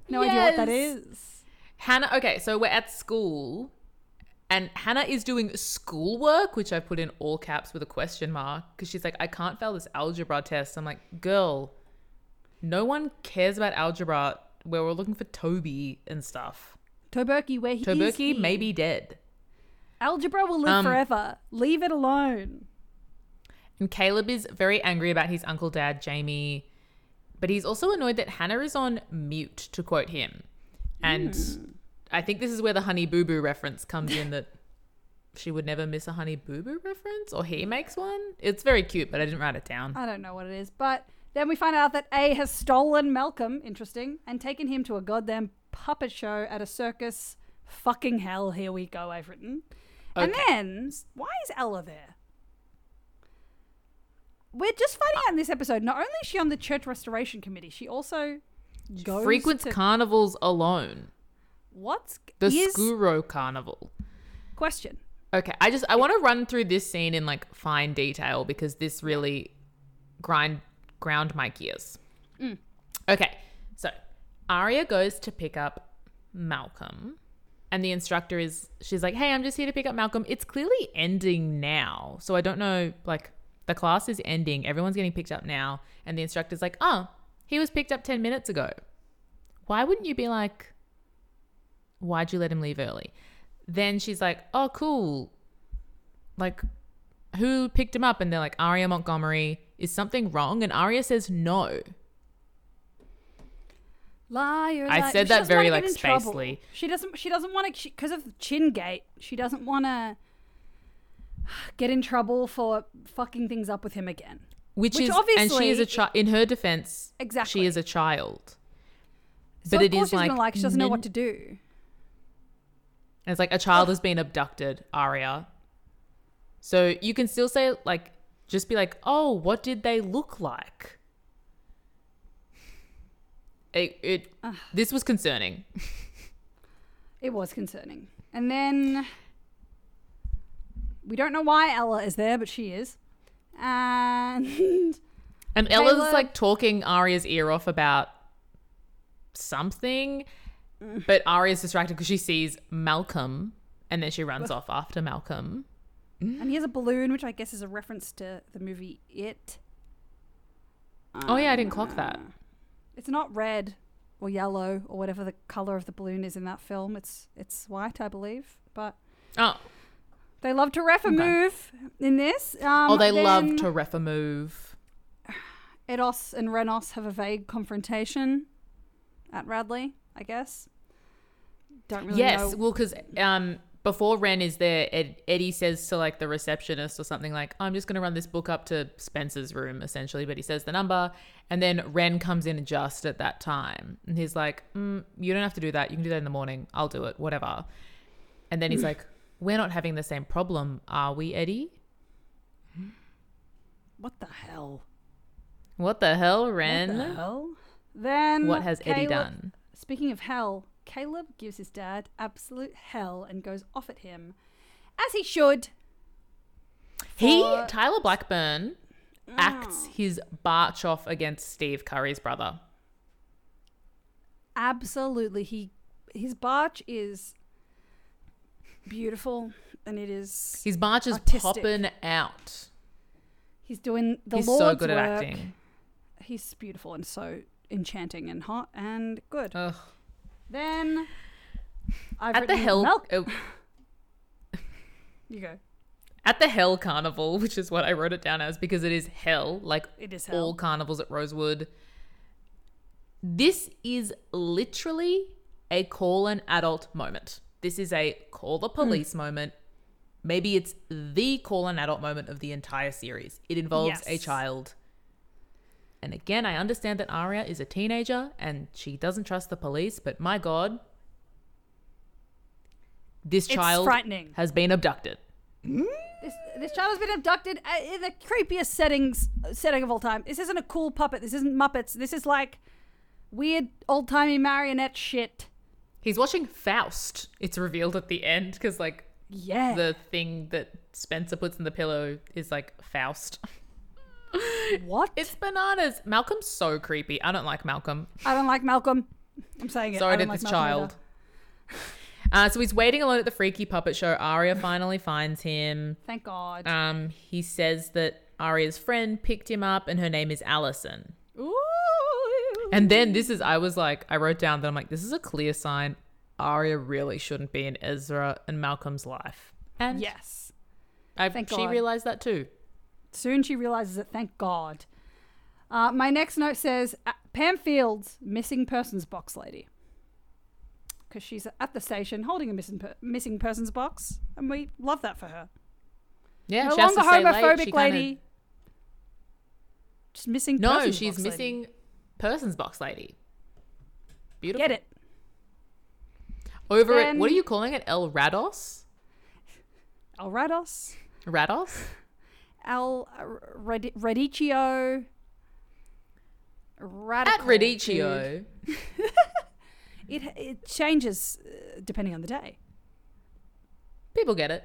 No idea what that is. Hanna, okay, so we're at school and Hanna is doing schoolwork, which I put in all caps with a question mark because she's like, I can't fail this algebra test. I'm like, girl, no one cares about algebra where we're looking for Toby and stuff. Toberky, where he is Toberky here. may be dead. Algebra will live Um, forever. Leave it alone. And Caleb is very angry about his uncle dad, Jamie, but he's also annoyed that Hanna is on mute, to quote him. And I think this is where the Honey Boo Boo reference comes in that *laughs* she would never miss a Honey Boo Boo reference, or he makes one. It's very cute, but I didn't write it down. I don't know what it is, but then we find out that A has stolen Malcolm, interesting, and taken him to a goddamn puppet show at a circus. Fucking hell, here we go, I've written. And Okay. then, why is Ella there? We're just finding out in this episode, not only is she on the church restoration committee, she also goes Frequents to, carnivals alone. what's The is, Skuro Carnival. question. Okay, I just I want to run through this scene in like fine detail because this really grind ground my gears. Mm. Okay, so Aria goes to pick up Malcolm, and the instructor is she's like, "Hey, I'm just here to pick up Malcolm. It's clearly ending now, so I don't know. Like, the class is ending. Everyone's getting picked up now, and the instructor's like, "Oh, he was picked up ten minutes ago. Why wouldn't you be like, why'd you let him leave early?" Then she's like, "Oh, cool. Like, who picked him up?" And they're like, "Aria Montgomery. Is something wrong?" And Aria says, "No." Liar. I said She that very, like, spacely. She doesn't. She doesn't want to because of chin gate. She doesn't want to *sighs* get in trouble for fucking things up with him again. Which, Which is, and she is a child. In her defense, Exactly. she is a child. So But it is she's like like she doesn't know what to do. And it's like a child has been abducted, Aria. So you can still say like, just be like, "Oh, what did they look like?" It, it ah. this was concerning. It was concerning. And then we don't know why Ella is there, but she is. And *laughs* And Ella's Caleb- like talking Aria's ear off about something, mm. but Aria's distracted because she sees Malcolm, and then she runs off after Malcolm. and he has a balloon, which I guess is a reference to the movie It. Oh yeah, I didn't clock uh, that. It's not red or yellow or whatever the color of the balloon is in that film. It's it's white, I believe. But Oh, they love to ref a Okay. move in this. Um, oh, they love to ref a move. *sighs* Edos and Renos have a vague confrontation at Radley, I guess. Don't really yes, know. well, because um, before Wren is there, Ed, Eddie says to like the receptionist or something like, "I'm just going to run this book up to Spencer's room," essentially. But he says the number, and then Wren comes in just at that time, and he's like, mm, "You don't have to do that. You can do that in the morning. I'll do it. Whatever." And then he's *laughs* like, "We're not having the same problem, are we, Eddie?" What the hell? What the hell, What the Wren? hell? Then What has Eddie done? Speaking of hell, Caleb gives his dad absolute hell and goes off at him, as he should. He, for- Tyler Blackburn, mm. acts his barch off against Steve Curry's brother. Absolutely, he his barch is beautiful, and it is. His barch is Artistic. popping out. He's doing the He's Lord's so good at work. acting. He's beautiful and so enchanting and hot and good. Ugh. Then I've At the hell, Mal- oh, you go. At the Hell Carnival, which is what I wrote it down as because it is hell, like It is all carnivals at Rosewood. This is literally a call an adult moment. This is a call the police Hmm. moment. Maybe it's the call an adult moment of the entire series. It involves a child. And again, I understand that Aria is a teenager and she doesn't trust the police, but my god, this It's child frightening. has been abducted. This, this child has been abducted uh, in the creepiest settings setting of all time. This isn't a cool puppet. This isn't Muppets. This is like weird old timey marionette shit. He's watching Faust. It's revealed at the end because like Yeah. the thing that Spencer puts in the pillow is like Faust. *laughs* what? It's bananas. Malcolm's so creepy. I don't like Malcolm. I don't like Malcolm. I'm saying it. Sorry I to like this Malcolm child. Uh, so he's waiting alone at the freaky puppet show. Aria finally finds him. Thank God. Um, he says that Aria's friend picked him up and her name is Alison. Ooh. And then this is, I was like, I wrote down that I'm like, this is a clear sign Aria really shouldn't be in Ezra and Malcolm's life. And yes. I, Thank she God. realized that too. Soon she realizes it. Thank God. Uh, my next note says Pam Fields, missing persons box lady. Because she's at the station holding a missing, per- missing persons box. And we love that for her. Yeah, no she has longer to stay late. homophobic kinda- lady. Just missing No, persons she's box lady. missing persons box lady. Beautiful. Get it. Over Then- it. What are you calling it? El Rados? Alrados. Rados? Al uh, Red- Radicchio. Radical. At Radicchio. *laughs* It, it changes uh, depending on the day. People get it.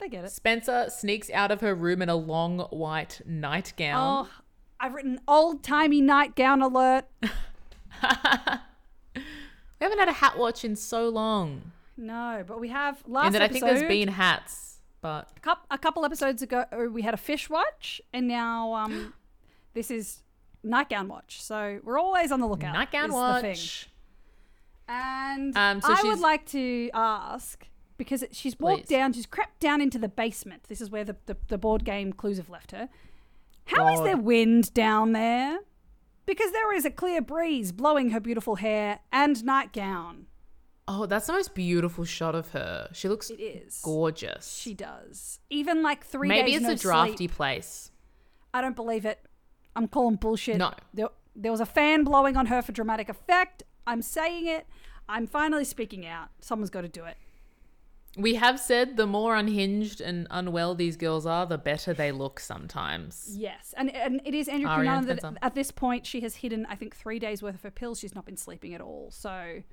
They get it. Spencer sneaks out of her room in a long white nightgown. Oh, I've written old timey nightgown alert. *laughs* we haven't had a hat watch in so long. No, but we have last and then I think there's been hats, but a a couple episodes ago we had a fish watch, and now um, *gasps* this is nightgown watch. So we're always on the lookout. nightgown is watch. And Um, so I would like to ask because it- she's walked Please. down, she's crept down into the basement. This is where the, the, the board game clues have left her. How is God. there wind down there? Because there is a clear breeze blowing her beautiful hair and nightgown. Oh, that's the most beautiful shot of her. She looks It is. gorgeous. She does. Even like three Maybe days it's no a drafty sleep. place. I don't believe it. I'm calling bullshit. No. There, there was a fan blowing on her for dramatic effect. I'm saying it. I'm finally speaking out. Someone's got to do it. We have said the more unhinged and unwell these girls are, the better they look sometimes. Yes, and and it is Andrew Aria Cunanan that at this point she has hidden I think three days worth of her pills. She's not been sleeping at all. So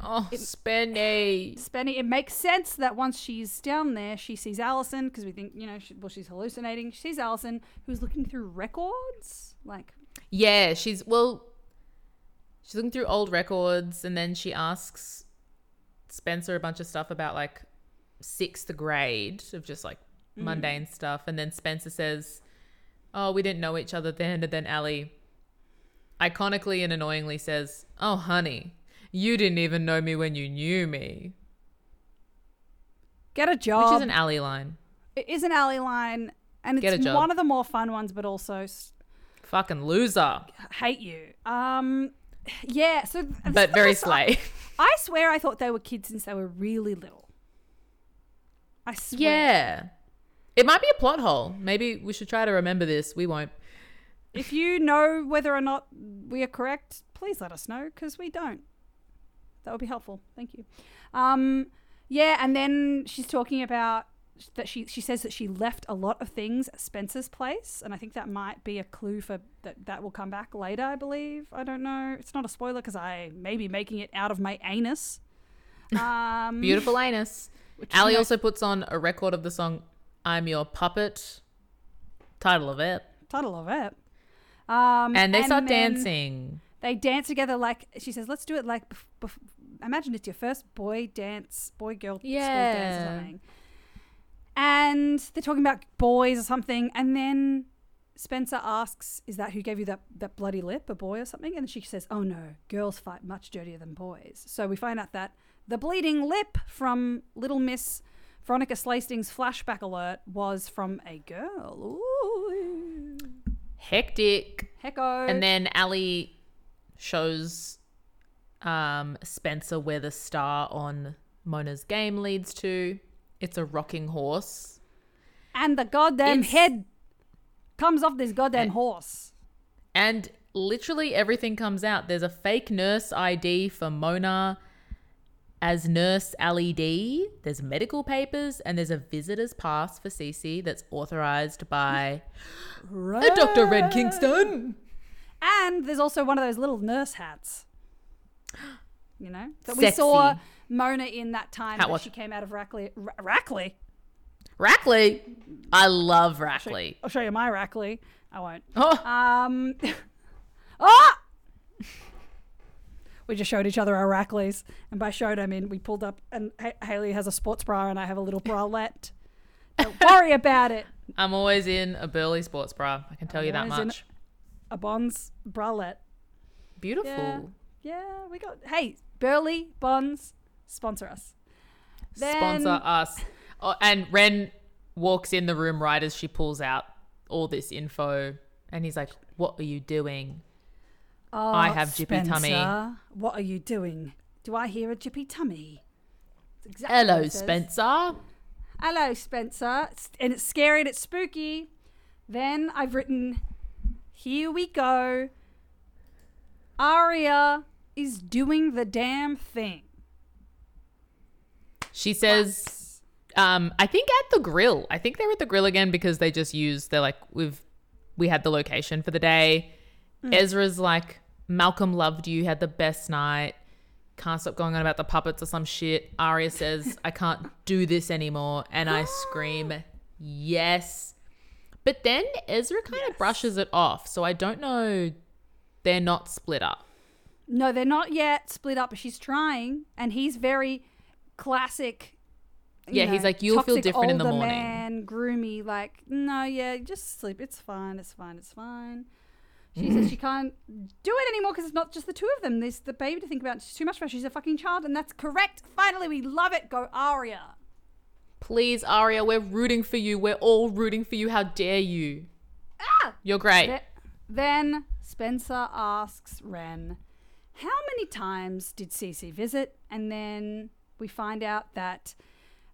Oh, Spenny. Spenny, it makes sense that once she's down there, she sees Alison because we think you know she, well she's hallucinating. She sees Alison who's looking through records. Like Yeah, she's well. She's looking through old records, and then she asks Spencer a bunch of stuff about like sixth grade of just like mm. mundane stuff, and then Spencer says, "Oh, we didn't know each other then," and then Ali, iconically and annoyingly, says, "Oh, honey, you didn't even know me when you knew me," get a job. which is an alley line. it is an alley line, and Get it's one of the more fun ones, but also Fucking loser, hate you. Um, yeah. So but very slay. I swear I thought they were kids since they were really little. I swear. yeah. It might be a plot hole. Maybe we should try to remember this. We won't. If you know whether or not we are correct, please let us know because we don't. That would be helpful. Thank you. Um, yeah, and then she's talking about that she she says that she left a lot of things at Spencer's place, and I think that might be a clue for that that will come back later. I believe. I don't know. It's not a spoiler because I may be making it out of my anus. *laughs* Um, Beautiful anus. Ali also puts on a record of the song "I'm Your Puppet," title of it, title of it. Um, and they start dancing. they dance together like she says let's do it like bef- bef- imagine it's your first boy dance boy girl school dance Yeah. or something and they're talking about boys or something and then spencer asks is that who gave you that, that bloody lip a boy or something and she says oh no girls fight much dirtier than boys so we find out that the bleeding lip from little miss Veronica Slasting's flashback alert was from a girl. Ooh. Hectic. Hecko. And then Ali shows um, Spencer where the star on Mona's game leads to. It's a rocking horse. and the goddamn It's- head comes off this goddamn Eh. horse. And literally everything comes out. There's a fake nurse ID for Mona as Nurse LED. There's medical papers and there's a visitor's pass for Cece that's authorized by *gasps* Right. Dr. Wren Kingston. And there's also one of those little nurse hats. *gasps* You know? That we saw Mona in that time Hat that watch. she came out of Rackley. Ra- Rackley? Rackley. I love Rackley. I'll show you my Rackley. I won't. Oh, Um. ah! *laughs* *laughs* We just showed each other our Rackleys. And by showed, I mean we pulled up, and ha- Hayley has a sports bra, and I have a little bralette. Don't *laughs* worry about it. I'm always in a burly sports bra. I can tell you that much. A Bonds bralette. Beautiful. Yeah. Yeah, we got. Hey, Burley Bonds, sponsor us. Then- Sponsor us. Oh, and Wren walks in the room right as she pulls out all this info. And he's like, What are you doing? Oh, I have jippy tummy. What are you doing? Do I hear a jippy tummy? Exactly Hello. Spencer. Hello, Spencer. And it's scary and it's spooky. Then I've written, here we go. Aria is doing the damn thing. She says, um, I think at the grill. I think they're at the grill again because they just used, they're like, we've, we had the location for the day. Mm. Ezra's like, Malcolm loved you, had the best night. Can't stop going on about the puppets or some shit. Aria says, *laughs* I can't do this anymore. And I scream, yes. But then Ezra kind Yes. of brushes it off. So I don't know. They're not split up. No, they're not yet split up, but she's trying. And he's very classic. you Yeah, he's like, "You'll feel different in the morning." Man, groomy, like, no, yeah, just sleep. It's fine. It's fine. It's fine. She says she can't do it anymore because it's not just the two of them. There's the baby to think about. It's too much for her. She's a fucking child, and that's correct. Finally, we love it. Go, Aria. Please, Aria, we're rooting for you. We're all rooting for you. How dare you? Ah! You're great. Th- Then Spencer asks Wren, How many times did Cece visit? And then we find out that,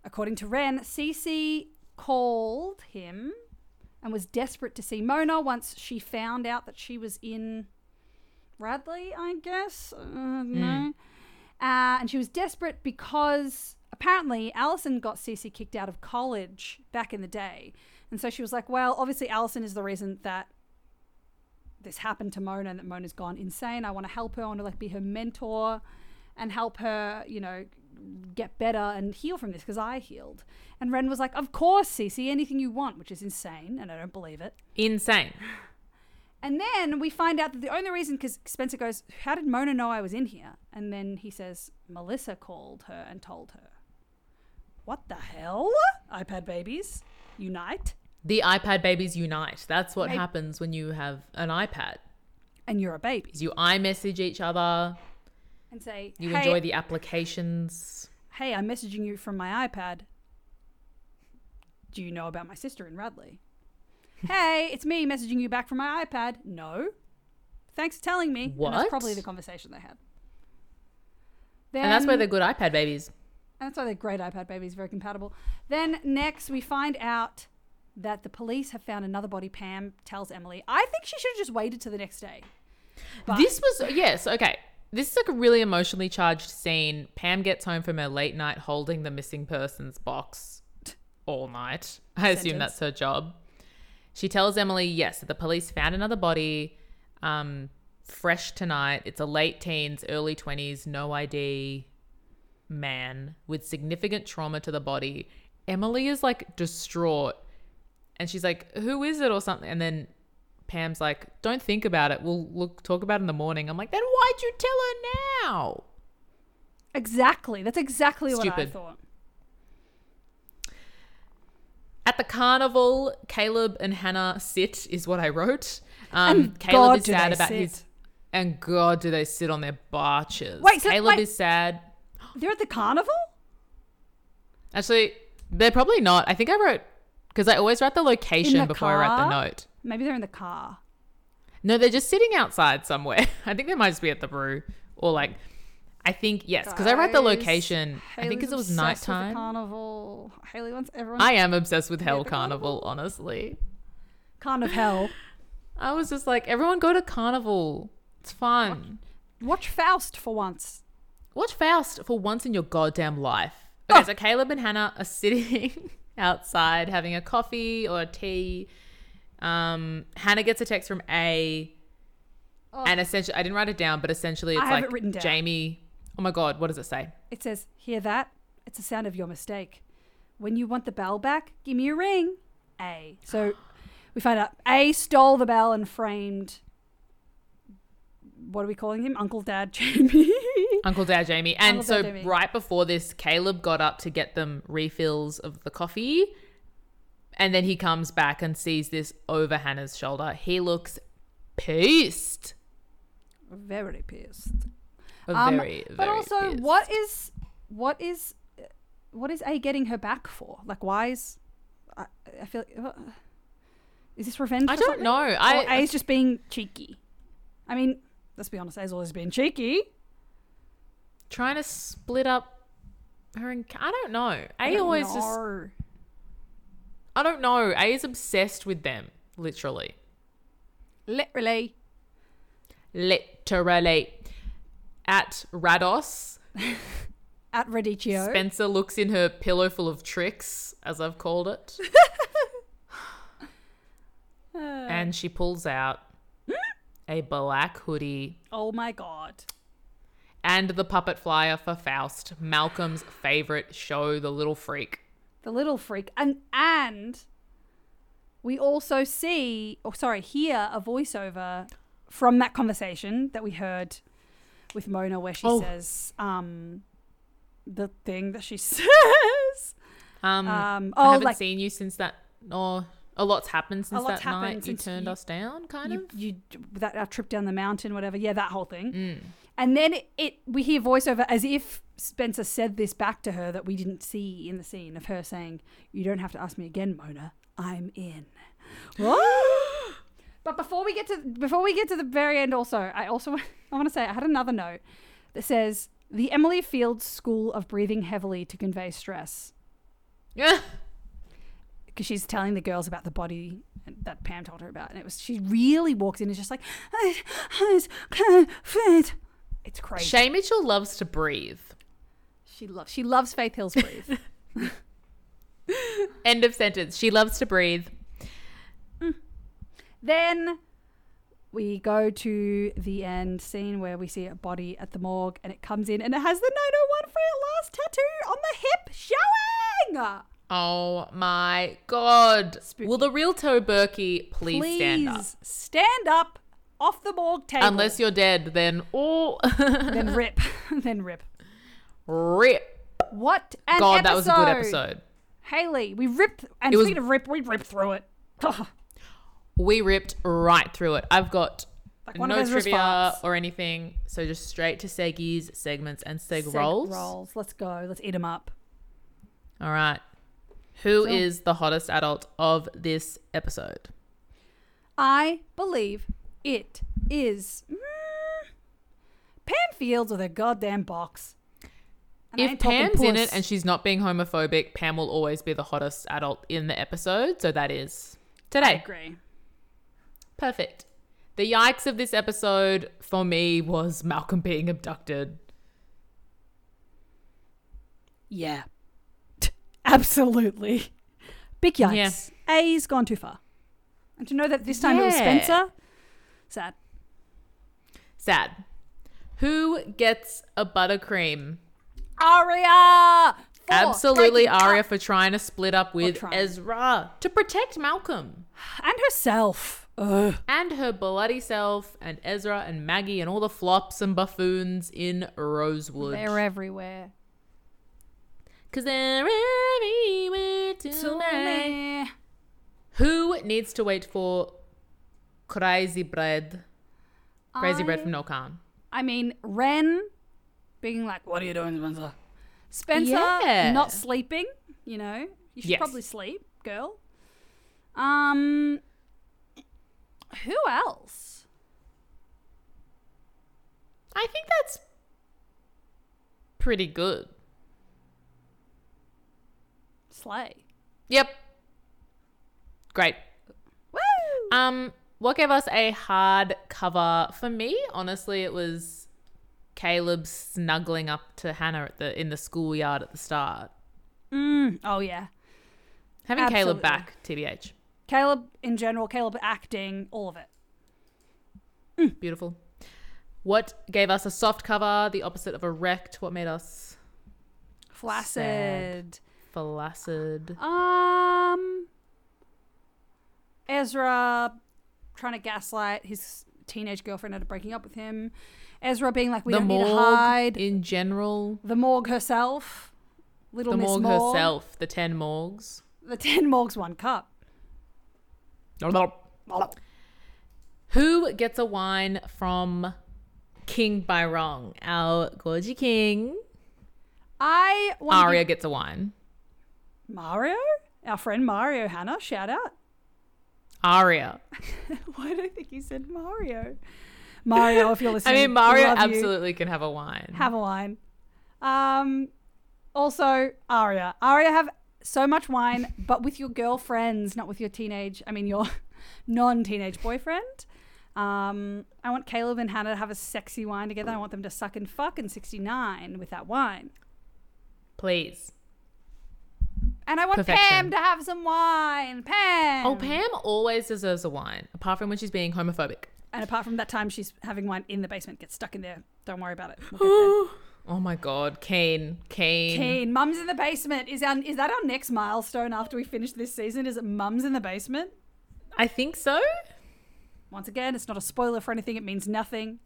according to Wren, Cece called him and was desperate to see Mona once she found out that she was in Radley, I guess. Uh, no. Uh, and she was desperate because apparently Alison got Cece kicked out of college back in the day. And so she was like, well, obviously Alison is the reason that this happened to Mona and that Mona's gone insane. I want to help her. I want to like be her mentor and help her, you know, get better and heal from this because I healed. And Wren was like, of course, Cece, anything you want, which is insane. And I don't believe it. Insane. And then we find out that the only reason, because Spencer goes, How did Mona know I was in here? And then he says, Melissa called her and told her. What the hell? iPad babies, unite. The iPad babies unite. That's what Maybe- happens when you have an iPad. And you're a baby. You iMessage each other. And say, You hey, enjoy the applications. hey, I'm messaging you from my iPad. Do you know about my sister in Radley? *laughs* hey, it's me messaging you back from my iPad. No. Thanks for telling me. And What? that's probably the conversation they had. Then, and that's why they're good iPad babies. And that's why they're great iPad babies, very compatible. Then next, we find out that the police have found another body. Pam tells Emily. I think she should have just waited to the next day. But This was yes, okay. This is like a really emotionally charged scene. Pam gets home from her late night holding the missing persons box all night. I assume that's her job. She tells Emily, yes, that the police found another body, um, fresh tonight. It's a late teens, early 20s, no ID man with significant trauma to the body. Emily is like distraught. And she's like, who is it or something? And then Pam's like, don't think about it. We'll look talk about it in the morning. I'm like, then why'd you tell her now? exactly. That's exactly what I Stupid. thought. At the carnival, Caleb and Hanna sit, is what I wrote. Um, And Caleb God, is do sad they about sit. his. And God, do they sit on their barches. Wait, so- Caleb wait. is sad. *gasps* They're at the carnival? Actually, They're probably not. I think I wrote because I always write the location the before I write the note. Maybe they're in the car. No, they're just sitting outside somewhere. *laughs* I think they might just be at the brew or like. I think yes, because I write the location. I think because it was obsessed with the nighttime. carnival. Hayley wants everyone. I am obsessed with Hell the Carnival, honestly. Carn of hell. I was just like, everyone go to Carnival. It's fun. Watch Faust for once. Watch Faust for once in your goddamn life. Oh. Okay, Oh. so Caleb and Hanna are sitting *laughs* outside having a coffee or a tea. Um, Hanna gets a text from A, Oh. and essentially, I didn't write it down, but essentially, it's like it written down. Jamie. Oh my god, what does it say? It says, "Hear that? It's the sound of your mistake. When you want the bell back, give me a ring." A. So *sighs* we find out A stole the bell and framed. What are we calling him? Uncle Dad *laughs* Jamie. Uncle Dad Jamie. And Uncle so Jamie. right before this, Caleb got up to get them refills of the coffee. And then he comes back and sees this over Hanna's shoulder. He looks pissed. Very pissed. Um, very but also, pissed. what is what is what is A getting her back for? Like, why is I, I feel is this revenge? I don't something? know. Or I A's just being cheeky. I mean, let's be honest. A's always been cheeky. Trying to split up her and I don't know. A I don't always just. I don't know. A is obsessed with them, literally. literally. Literally. At Rados, *laughs* At Radicchio. Spencer looks in her pillow full of tricks, as I've called it. *laughs* Uh, and she pulls out a black hoodie oh my god. And the puppet flyer for Faust, Malcolm's favorite show, The Little Freak. The little freak. And and we also see or sorry, hear a voiceover from that conversation that we heard with Mona where she Oh. says um the thing that she *laughs* says. Um, Um I oh haven't like seen you since that. Or a lot's happened since lot's that happened night. You turned you- us down, kind you, of. you that our trip down the mountain, whatever. Yeah, that whole thing. Mm. And then it, it we hear voiceover as if Spencer said this back to her that we didn't see in the scene of her saying, "You don't have to ask me again, Mona. I'm in." but before we get to before we get to the very end, also I also I want to say I had another note that says the Emily Fields School of breathing heavily to convey stress Yeah. because she's telling the girls about the body that Pam told her about, and it was she really walks in and is just like, "I, I fit." It's crazy. Shay Mitchell loves to breathe. She loves she loves Faith Hill's breathe. *laughs* End of sentence. She loves to breathe. Mm. then we go to the end scene where we see a body at the morgue and it comes in and it has the 901 for your last tattoo on the hip showing. Oh my god. Spooky. Will the real Toe Berkey please, Please stand up? stand up off the morgue table. Unless you're dead, then oh *laughs* then rip. *laughs* then rip. rip. What an God, episode. that was a good episode. Hayley, we ripped and It was- speaking of rip, we ripped through it. *laughs* We ripped right through it. I've got Like one of no trivia farts. or anything, so just straight to seggies, segments, and seg, Seg rolls. rolls. Let's go. Let's eat them up. All right. Who So- is the hottest adult of this episode? I believe it is mm, Pam Fields with a goddamn box. And If Pam's in it and she's not being homophobic, Pam will always be the hottest adult in the episode. So that is I today. agree. Perfect. The yikes of this episode for me was Malcolm being abducted. Yeah. *laughs* Absolutely. Big yikes. A's gone too far. And to know that this time it was Spencer, sad. Sad. Who gets a buttercream? Aria! Absolutely. Aria for trying to split up with. Ezra to protect Malcolm And herself. Ugh. and her bloody self and Ezra and Maggie and all the flops and buffoons in Rosewood. They're everywhere. Cause they're everywhere tonight. Tonight. Who needs to wait for Crazy Bread? Crazy Bread from Noel Kahn. I mean, Wren being like, What are you doing, Spencer? Spencer Yeah. not sleeping. You know, you should Yes. probably sleep, girl. Um, who else? I think that's pretty good. Slay. Yep. Great. Woo! Um, what gave us a hard cover for me? Honestly, it was Caleb snuggling up to Hanna at the in the schoolyard at the start. Mm, oh yeah, Having Absolutely. Caleb back, TBH, Caleb in general. Caleb acting, all of it. beautiful. What gave us a soft cover? The opposite of erect. What made us Flaccid. flaccid? Um, Ezra trying to gaslight his teenage girlfriend into breaking up with him. Ezra being like, "We the don't need to hide." in general. the morgue herself, little The Miss morgue Morgue, herself. The ten morgues. the ten morgues, one cup. Who gets a wine from King Byron? Our Gorgie King. I want Aria gets a wine. Mario, our friend Mario Hannah, shout out. Aria. *laughs* Why do I think you said Mario? Mario, if you're *laughs* listening, I mean, Mario love you. absolutely can have a wine. have a wine. Um, also Aria, Aria have so much wine, but with your girlfriends, not with your teenage. I mean, your *laughs* non-teenage boyfriend. Um, I want Caleb and Hanna to have a sexy wine together. I want them to suck and fuck in '69 with that wine. Please. And I want Perfection. Pam to have some wine. Pam. Oh, Pam always deserves a wine, apart from when she's being homophobic. And apart from that time she's having wine in the basement, gets stuck in there. Don't worry about it. We'll *gasps* oh my god, Kane, Kane. Keen, Mum's in the basement. Is our is that our next milestone after we finish this season? Is it Mum's in the basement? I think so. Once again, it's not a spoiler for anything. It means nothing.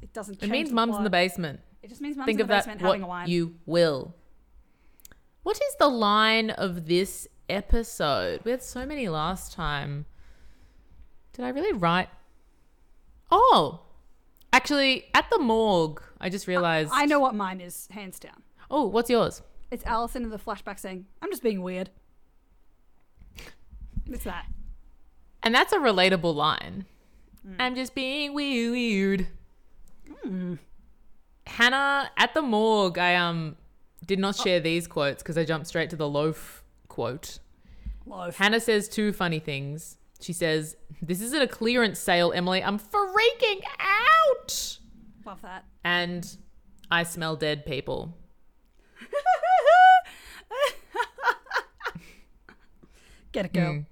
It doesn't. It means mum's in the basement. It just means mum's Think in the basement having a wine. you will. What is the line of this episode? We had so many last time. Did I really write? Oh, actually, at the morgue, I just realized. I know what mine is, hands down. Oh, what's yours? It's Alison in the flashback saying, "I'm just being weird." It's that. And that's a relatable line. Mm. I'm just being weird. Hanna at the morgue. I um did not share these quotes because I jumped straight to the loaf quote. Loaf. Hanna says two funny things. She says, "This isn't a clearance sale, Emily. I'm freaking out." Love that. And I smell dead people. *laughs* Get it, girl. Mm.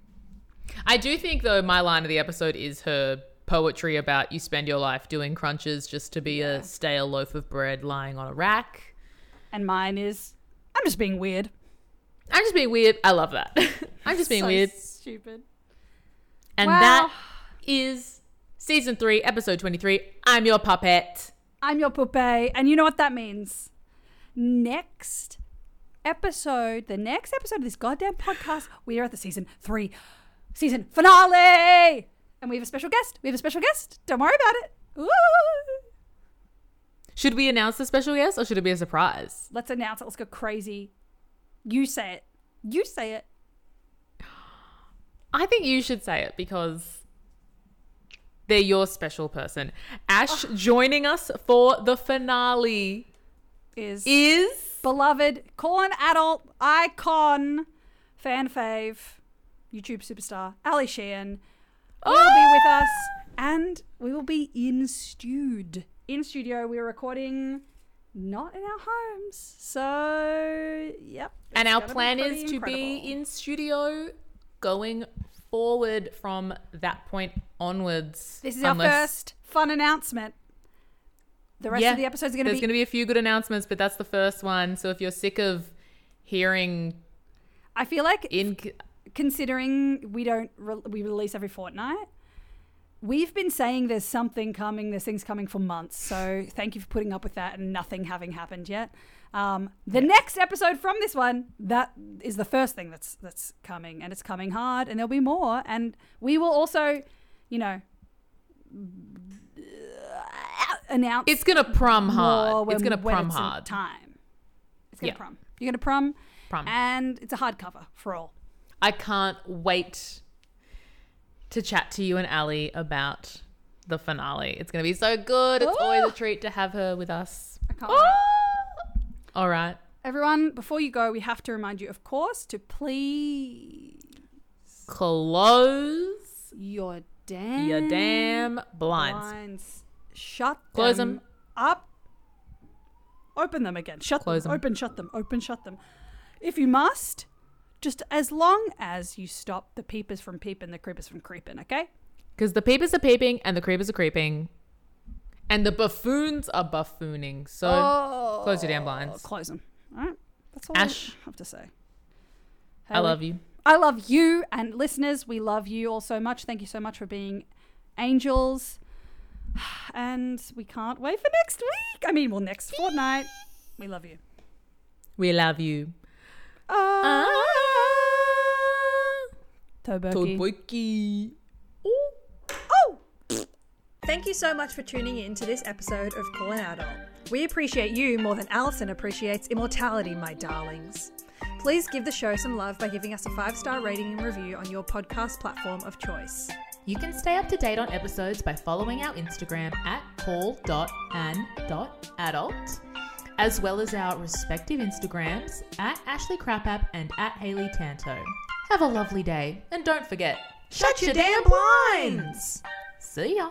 I do think though my line of the episode is her poetry about you spend your life doing crunches just to be a stale loaf of bread lying on a rack. And mine is, "I'm just being weird." I'm just being weird. I love that. *laughs* I'm just being So weird. Stupid. And Wow. that is season 3, episode 23. I'm your puppet. I'm your poupée, and you know what that means. Next episode, the next episode of this goddamn podcast, we are at the season three, season finale, and we have a special guest. We have a special guest. Don't worry about it. Ooh. Should we announce the special guest or should it be a surprise? Let's announce it. Let's go crazy. You say it. You say it. I think you should say it because they're your special person. Ash ah. joining us for the finale Is is beloved, an adult icon, fan fave, YouTube superstar, Ali Sheehan. will be oh! with us and we will be in stud in studio we're recording not in our homes so yep and our plan is to be in studio going forward from that point onwards. this is our first fun announcement the rest Yeah, of the episodes are going to be. There's going to be a few good announcements, but that's the first one. So if you're sick of hearing i feel like in considering we don't re- we release every fortnight we've been saying there's something coming there's things coming for months so thank you for putting up with that and nothing having happened yet um, the next episode from this one that is the first thing that's that's coming and it's coming hard and there'll be more and we will also you know announce it's going to prum more hard. when, It's going to when prum it's hard. time It's gonna Yeah. prom. You're going to prom, Prom. and it's a hardcover for all. I can't wait to chat to you and Ali about the finale. It's going to be so good. It's always Oh. a ah! treat to have her with us. I can't ah! wait. All right. Everyone, before you go, we have to remind you, of course, to please Close your damn your damn blinds. blinds. Shut Close them, them. up. Open them again. Shut Close them. them. Open, shut them. Open, shut them. If you must, just as long as you stop the peepers from peeping, the creepers from creeping. Okay? Because the peepers are peeping and the creepers are creeping. And the buffoons are buffooning. So oh, close your damn blinds. Close them. All right. That's all Ash. I have to say. I love you. I love you and listeners. We love you all so much. Thank you so much for being angels. *sighs* And we can't wait for next week. I mean, well, next fortnight. We love you. We love you. Ah, Ah. Toberky. Toboiki. Oh! Thank you so much for tuning in to this episode of Call an Adult. We appreciate you more than Alison appreciates immortality, my darlings. Please give the show some love by giving us a five star rating and review on your podcast platform of choice. You can stay up to date on episodes by following our Instagram at call.an.adult, as well as our respective Instagrams at Ashley Crapapp and at Hayley Tanto. Have a lovely day, and don't forget, shut, your damn blinds! See ya!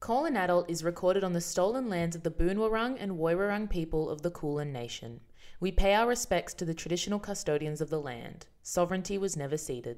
Call an Adult is recorded on the stolen lands of the Boonwurrung and Woiwurrung people of the Kulin Nation. We pay our respects to the traditional custodians of the land. Sovereignty was never ceded.